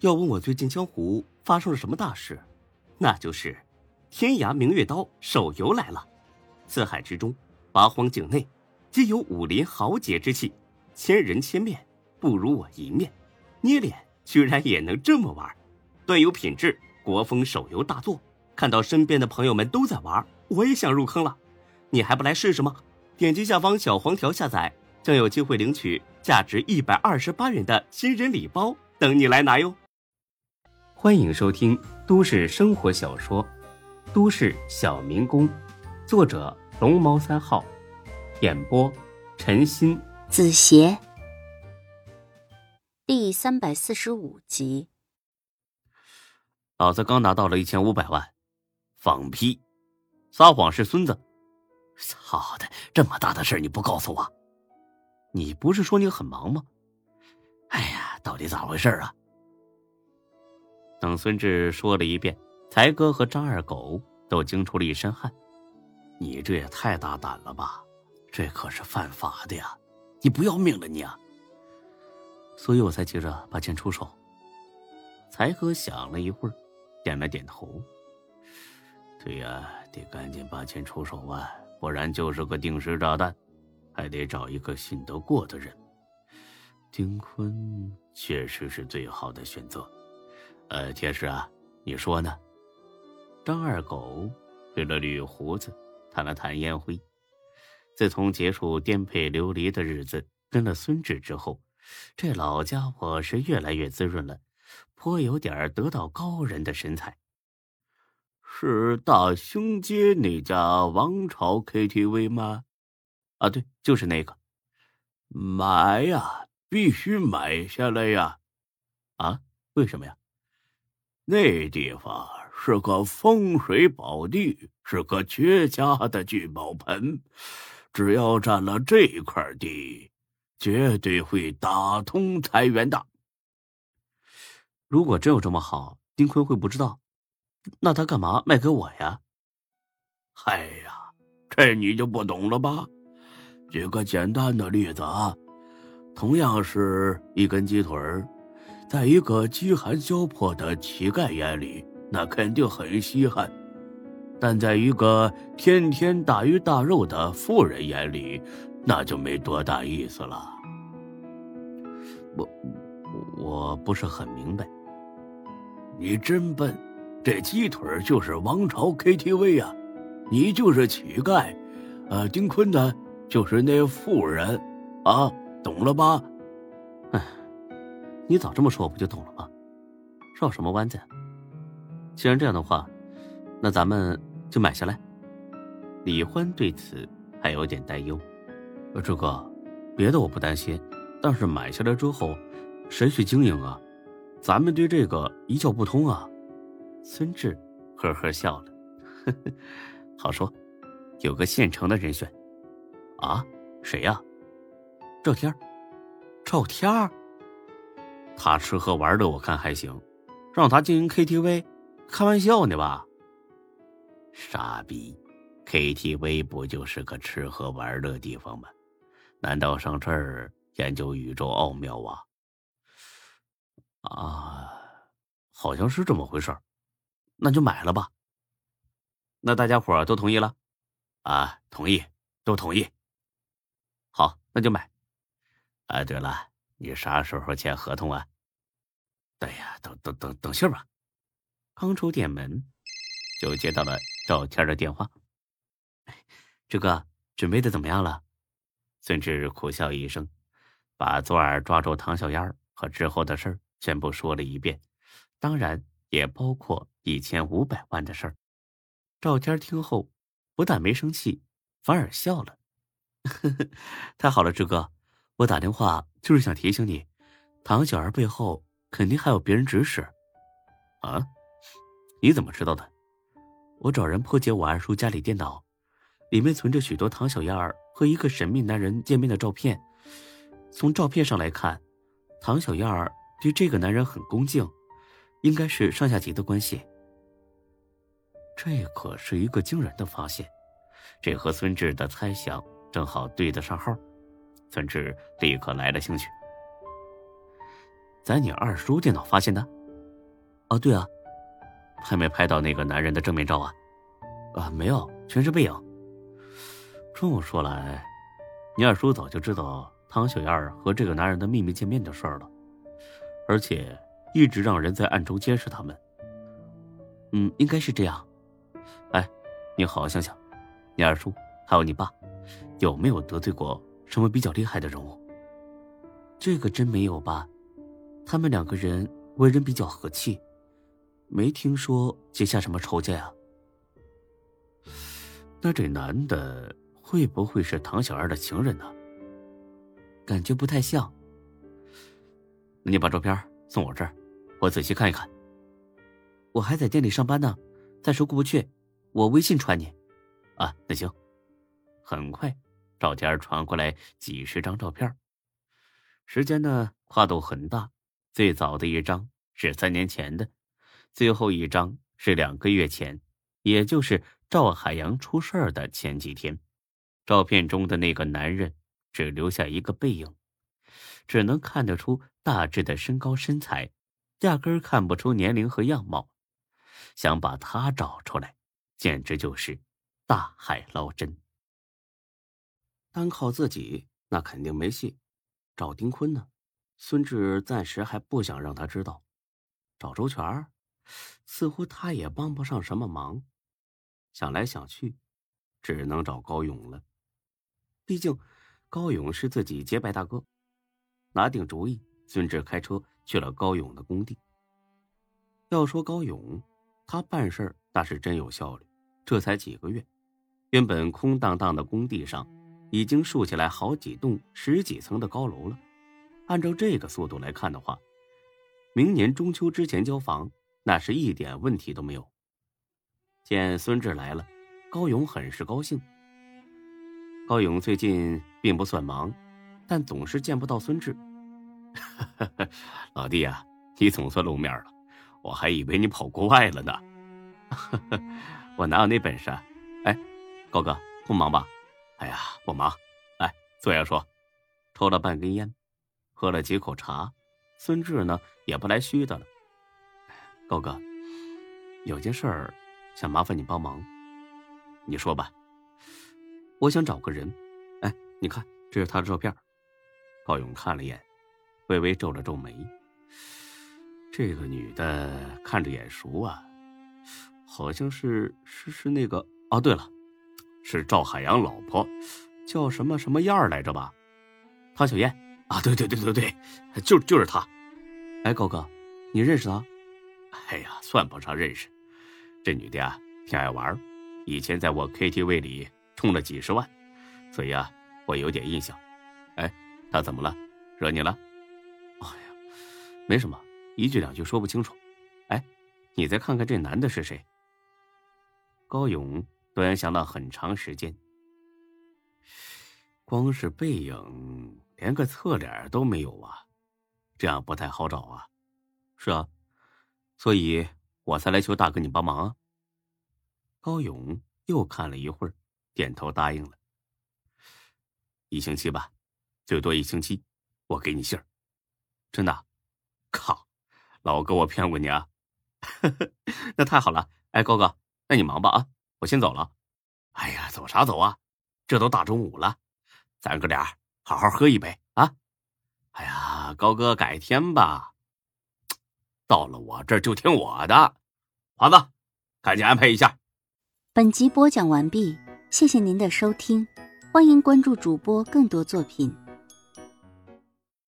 要问我最近江湖发生了什么大事，那就是天涯明月刀手游来了。四海之中，八荒境内，皆有武林豪杰之气。千人千面，不如我一面。捏脸居然也能这么玩，端有品质，国风手游大作。看到身边的朋友们都在玩，我也想入坑了。你还不来试试吗？点击下方小黄条下载，将有机会领取价值一百二十八元的新人礼包，等你来拿哟。欢迎收听都市生活小说《都市小民工》，作者龙猫三号，演播陈鑫、子邪，第三百四十五集。老子刚拿到了一千五百万，放屁！撒谎是孙子！操的，这么大的事你不告诉我？你不是说你很忙吗？哎呀，到底咋回事啊？等孙志说了一遍，才哥和张二狗都惊出了一身汗。你这也太大胆了吧！这可是犯法的呀！你不要命了你啊！所以我才急着把钱出手。才哥想了一会儿，点了点头。对呀，得赶紧把钱出手啊，不然就是个定时炸弹，还得找一个信得过的人。丁坤确实是最好的选择。呃，铁石啊，你说呢？张二狗捋了捋胡子，弹了弹烟灰。自从结束颠沛流离的日子，跟了孙志之后，这老家伙是越来越滋润了，颇有点得道高人的神采。是大兴街那家王朝 KTV 吗？啊，对，就是那个。买呀，必须买下来呀！啊，为什么呀？那地方是个风水宝地，是个绝佳的聚宝盆。只要占了这块地，绝对会打通财源的。如果真有这么好，丁坤会不知道？那他干嘛卖给我呀？嗨呀，这你就不懂了吧？举个简单的例子啊，同样是一根鸡腿儿。在一个饥寒交迫的乞丐眼里，那肯定很稀罕；但在一个天天大鱼大肉的富人眼里，那就没多大意思了。我我不是很明白。你真笨，这鸡腿就是王朝 KTV 呀，你就是乞丐，呃，丁坤呢就是那富人，啊，懂了吧？你早这么说，我不就懂了吗？绕什么弯子？既然这样的话，那咱们就买下来。李欢对此还有点担忧。志哥，别的我不担心，但是买下来之后，谁去经营啊？咱们对这个一窍不通啊。孙志呵呵笑了，呵呵，好说，有个现成的人选。啊？谁呀？赵天儿赵天儿他吃喝玩乐，我看还行，让他经营 KTV，开玩笑呢吧？傻逼，KTV 不就是个吃喝玩乐地方吗？难道上这儿研究宇宙奥妙啊？啊，好像是这么回事那就买了吧。那大家伙都同意了？啊，同意，都同意。好，那就买。啊，对了。你啥时候签合同啊？哎呀，等等等等信吧。刚出店门，就接到了赵天的电话。志哥，准备的怎么样了？孙志苦笑一声，把昨晚抓住唐小燕和之后的事儿全部说了一遍，当然也包括一千五百万的事儿。赵天听后，不但没生气，反而笑了。太好了，志哥。我打电话就是想提醒你，唐小儿背后肯定还有别人指使。啊？你怎么知道的？我找人破解我二叔家里电脑，里面存着许多唐小燕儿和一个神秘男人见面的照片。从照片上来看，唐小燕儿对这个男人很恭敬，应该是上下级的关系。这可是一个惊人的发现，这和孙志的猜想正好对得上号。孙志立刻来了兴趣，在你二叔电脑发现的，哦，对啊，还没拍到那个男人的正面照啊？啊，没有，全是背影。这么说来，你二叔早就知道唐小燕和这个男人的秘密见面的事儿了，而且一直让人在暗中监视他们。嗯，应该是这样。哎，你好好想想，你二叔还有你爸，有没有得罪过什么比较厉害的人物？这个真没有吧？他们两个人为人比较和气，没听说结下什么仇家呀。那这男的会不会是唐小二的情人呢？感觉不太像。那你把照片送我这儿，我仔细看一看。我还在店里上班呢，暂时过不去，我微信传你。啊，那行。很快，赵天传过来几十张照片。时间呢，跨度很大。最早的一张是三年前的，最后一张是两个月前，也就是赵海洋出事儿的前几天。照片中的那个男人只留下一个背影，只能看得出大致的身高身材，压根看不出年龄和样貌。想把他找出来，简直就是大海捞针。单靠自己那肯定没戏。找丁坤呢？孙志暂时还不想让他知道。找周全，似乎他也帮不上什么忙。想来想去，只能找高勇了。毕竟高勇是自己结拜大哥。拿定主意，孙志开车去了高勇的工地。要说高勇，他办事儿那是真有效率。这才几个月，原本空荡荡的工地上。已经竖起来好几栋十几层的高楼了。按照这个速度来看的话，明年中秋之前交房，那是一点问题都没有。见孙志来了，高勇很是高兴。高勇最近并不算忙，但总是见不到孙志。老弟啊，你总算露面了，我还以为你跑国外了呢。我哪有那本事？啊？哎，高哥，不忙吧？哎呀，不忙，来坐下说。抽了半根烟，喝了几口茶，孙志呢也不来虚的了。高哥，有件事儿想麻烦你帮忙。你说吧。我想找个人。哎，你看，这是他的照片。高勇看了眼，微微皱了皱眉。这个女的看着眼熟啊，好像是是是那个……哦，对了。是赵海洋老婆，叫什么什么燕儿来着吧？唐小燕啊，对对对对对，就就是她。哎，高哥，你认识她？哎呀，算不上认识。这女的呀，挺爱玩，以前在我 KTV 里充了几十万，所以啊，我有点印象。哎，她怎么了？惹你了？哎呀，没什么，一句两句说不清楚。哎，你再看看这男的是谁？高勇。端详了很长时间，光是背影，连个侧脸都没有啊，这样不太好找啊。是啊，所以我才来求大哥你帮忙啊。高勇又看了一会儿，点头答应了。一星期吧，最多一星期，我给你信儿。真的？靠，老哥，我骗过你啊？那太好了。哎，高哥，那你忙吧啊。我先走了，哎呀，走啥走啊？这都大中午了，咱哥俩好好喝一杯啊！哎呀，高哥，改天吧。到了我这儿就听我的，华子，赶紧安排一下。本集播讲完毕，谢谢您的收听，欢迎关注主播更多作品。